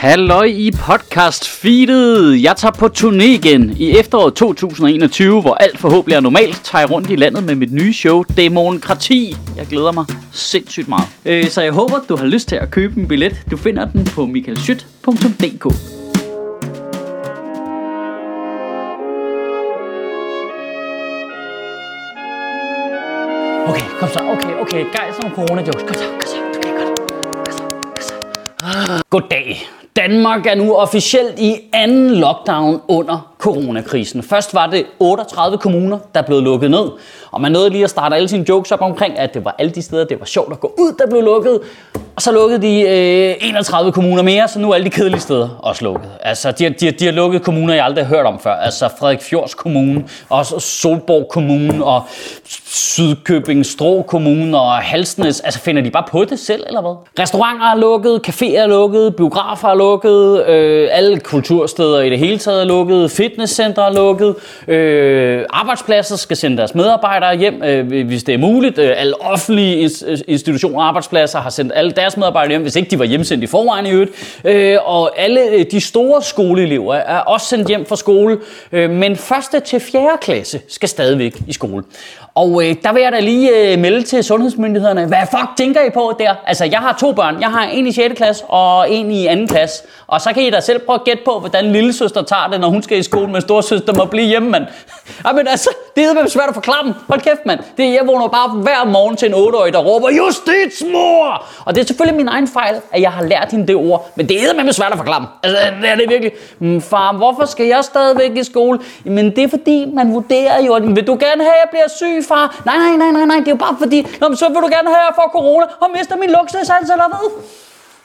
Halløj i podcast feedet. Jeg tager på turné igen i efteråret 2021, hvor alt forhåbentlig er normalt. Tager jeg rundt i landet med mit nye show, Demokrati. Jeg glæder mig sindssygt meget. Øh, så jeg håber, du har lyst til at købe en billet. Du finder den på michaelschyt.dk. Okay, kom så. Okay, okay. Gejs om corona jokes. Kom så, kom så. Du kan godt. Kom så, kom så. Goddag. Danmark er nu officielt i anden lockdown under coronakrisen. Først var det 38 kommuner, der blev lukket ned. Og man nåede lige at starte alle sine jokes op omkring, at det var alle de steder, det var sjovt at gå ud, der blev lukket. Og så lukkede de øh, 31 kommuner mere, så nu er alle de kedelige steder også lukket. Altså, de, de, de har lukket kommuner, jeg aldrig har hørt om før. Altså Frederik Fjords Kommune, og Solborg Kommune, og Sydkøbing Strå Kommune, og Halsnes. Altså, finder de bare på det selv, eller hvad? Restauranter er lukket, caféer er lukket, biografer er lukket, øh, alle kultursteder i det hele taget er lukket, fitnesscentre er lukket, øh, arbejdspladser skal sende deres medarbejdere hjem, øh, hvis det er muligt. Øh, alle offentlige institutioner og arbejdspladser har sendt alle deres medarbejdere hjem, hvis ikke de var hjemsendt i forvejen i øvrigt. Øh, og alle øh, de store skoleelever er også sendt hjem fra skole, øh, men første til fjerde klasse skal stadigvæk i skole. Og øh, der vil jeg da lige øh, melde til sundhedsmyndighederne, hvad fuck tænker I på der? Altså, jeg har to børn. Jeg har en i 6. klasse og en i 2. klasse. Og så kan I da selv prøve at gætte på, hvordan lillesøster tager det, når hun skal i skole med storsøster må blive hjemme, mand. Jamen altså, det er svært at forklare dem. Hold kæft, mand. Det er, jeg vågner bare hver morgen til en 8-årig, der råber, justitsmor! Og det er selvfølgelig min egen fejl, at jeg har lært hende det ord. Men det er med svært at forklare dem. Altså, det er det virkelig. Mm, far, hvorfor skal jeg stadigvæk i skole? Men det er fordi, man vurderer jo, at vil du gerne have, at jeg bliver syg, far? Nej, nej, nej, nej, nej. Det er jo bare fordi, Nå, så vil du gerne have, at jeg får corona og mister min luksussans eller hvad?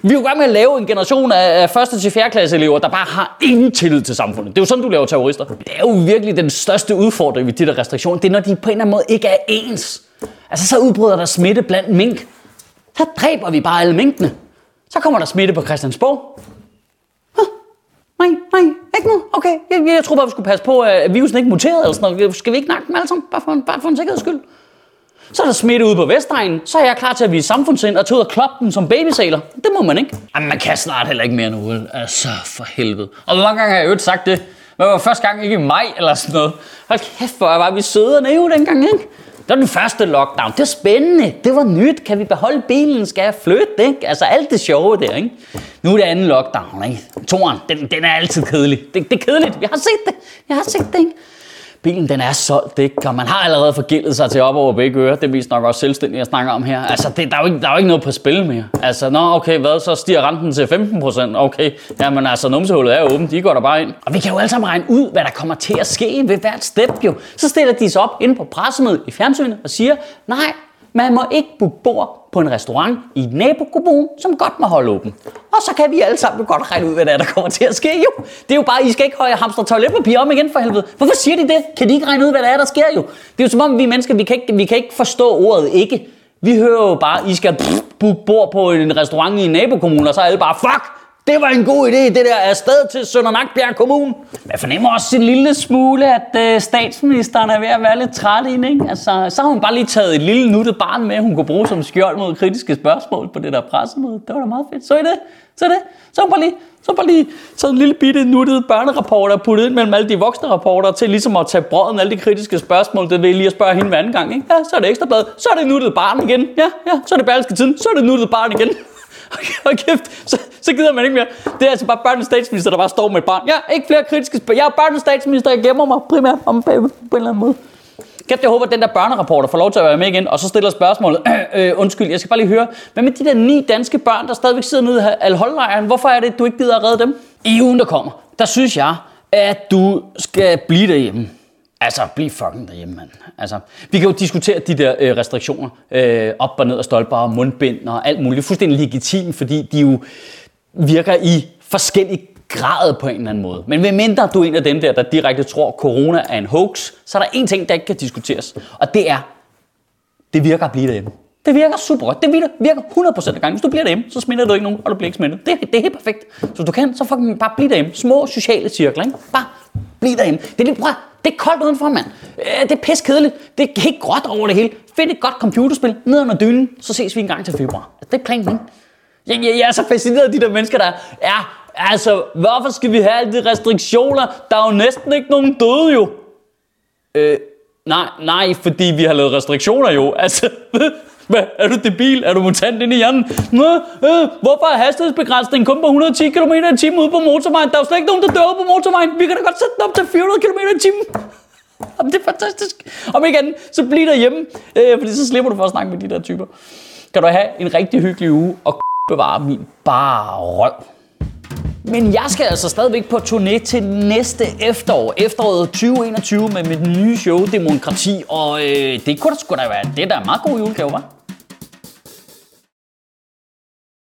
Vi er jo gang med at lave en generation af første til 4. klasse elever, der bare har ingen tillid til samfundet. Det er jo sådan, du laver terrorister. Det er jo virkelig den største udfordring ved de der restriktioner. Det er, når de på en eller anden måde ikke er ens. Altså, så udbryder der smitte blandt mink. Så dræber vi bare alle minkene. Så kommer der smitte på Christiansborg. Huh. Nej, nej, ikke nu. Okay, jeg, jeg tror bare, vi skulle passe på, at virusen ikke muterede eller sådan noget. Skal vi ikke nakke dem alle sammen? Bare for, bare for en sikkerheds skyld. Så er der smitte ude på Vestegnen. Så er jeg klar til at vise samfundsind og tage ud og kloppe dem som babysaler. Det må man ikke. Jamen, man kan snart heller ikke mere nu. Altså, for helvede. Og hvor mange gange har jeg øvrigt sagt det? Men var første gang ikke i maj eller sådan noget. Hold kæft, hvor var vi søde og naive dengang, ikke? Det var den første lockdown. Det var spændende. Det var nyt. Kan vi beholde bilen? Skal jeg flytte? Ikke? Altså alt det sjove der. Ikke? Nu er det anden lockdown. Ikke? Toren, den, den er altid kedelig. Det, det er kedeligt. Jeg har set det. Jeg har set det. Ikke? Bilen den er solgt, ikke? og man har allerede forgældet sig til op over begge ører. Det er vist nok også selvstændigt, jeg snakker om her. Altså, det, der, er jo ikke, der er jo ikke noget på spil mere. Altså, nå, okay, hvad, så stiger renten til 15 procent. Okay, jamen altså, numsehullet er åbent, de går der bare ind. Og vi kan jo alle sammen regne ud, hvad der kommer til at ske ved hvert step jo. Så stiller de sig op inde på pressemødet i fjernsynet og siger, nej, man må ikke booke bord på en restaurant i nabokommunen, som godt må holde åben. Og så kan vi alle sammen godt regne ud, hvad der, er, der kommer til at ske. Jo, det er jo bare, I skal ikke høje hamster toiletpapir om igen for helvede. Hvorfor siger de det? Kan de ikke regne ud, hvad der er, der sker jo? Det er jo som om, vi mennesker, vi kan ikke, vi kan ikke forstå ordet ikke. Vi hører jo bare, I skal booke bord på en restaurant i en nabokommune, og så er alle bare, fuck, det var en god idé, det der er afsted til Søndernakbjerg Kommune. Jeg fornemmer også en lille smule, at øh, statsministeren er ved at være lidt træt i ikke? Altså, så har hun bare lige taget et lille nuttet barn med, hun kunne bruge som skjold mod kritiske spørgsmål på det der pressemøde. Det var da meget fedt. Så I det? Så det? Så hun bare lige, så bare lige taget en lille bitte nuttet børnerapporter puttet ind mellem alle de voksne rapporter til ligesom at tage brøden alle de kritiske spørgsmål. Det vil jeg lige at spørge hende hver anden gang. Ikke? Ja, så er det ekstra blad. Så er det nuttet barn igen. Ja, ja, så er det bærelske tiden. Så er det nuttet barn igen. Og kæft, så, så gider man ikke mere. Det er altså bare børnens statsminister, der bare står med et barn. Ja, ikke flere kritiske spørgsmål. Jeg er børnens statsminister, jeg gemmer mig primært om på en eller anden måde. Kæft, jeg håber, at den der børnerapporter får lov til at være med igen, og så stiller spørgsmålet, øh, undskyld, jeg skal bare lige høre, hvad med de der ni danske børn, der stadigvæk sidder nede i al hvorfor er det, du ikke gider at redde dem? I ugen, der kommer, der synes jeg, at du skal blive derhjemme. Altså, bliv fucking derhjemme, mand. Altså, vi kan jo diskutere de der øh, restriktioner, øh, op og ned og stolper og mundbind og alt muligt. Fuldstændig legitimt, fordi de jo virker i forskellig grad på en eller anden måde. Men medmindre du er en af dem der, der direkte tror, at corona er en hoax, så er der en ting, der ikke kan diskuteres. Og det er, det virker at blive derhjemme. Det virker super godt. Det virker 100% af gangen. Hvis du bliver derhjemme, så smitter du ikke nogen, og du bliver ikke smittet. Det, det er helt perfekt. Så hvis du kan, så fucking bare blive derhjemme. Små sociale cirkler, ikke? Bare bliv derhjemme. Det er, lidt, prøv, det er koldt udenfor, mand. Øh, det er pis kedeligt. Det er helt gråt over det hele. Find et godt computerspil ned under dynen, så ses vi en gang til februar. Det er planen, ikke? Jeg, jeg, jeg er så fascineret af de der mennesker, der er Altså, hvorfor skal vi have alle de restriktioner? Der er jo næsten ikke nogen døde jo. Øh, nej, nej, fordi vi har lavet restriktioner jo. Altså, hvad, er du debil? Er du mutant ind i hjernen? Nå, øh, hvorfor er hastighedsbegrænsningen kun på 110 km i timen ude på motorvejen? Der er jo slet ikke nogen, der dør på motorvejen. Vi kan da godt sætte den op til 400 km i timen. Jamen, det er fantastisk. Om ikke andet, så bliv derhjemme, øh, fordi så slipper du for at snakke med de der typer. Kan du have en rigtig hyggelig uge og bevare min bare røv. Men jeg skal altså stadigvæk på turné til næste efterår. Efteråret 2021 med mit nye show Demokrati. Og øh, det kunne da sgu da være det, der er meget god julegave, var.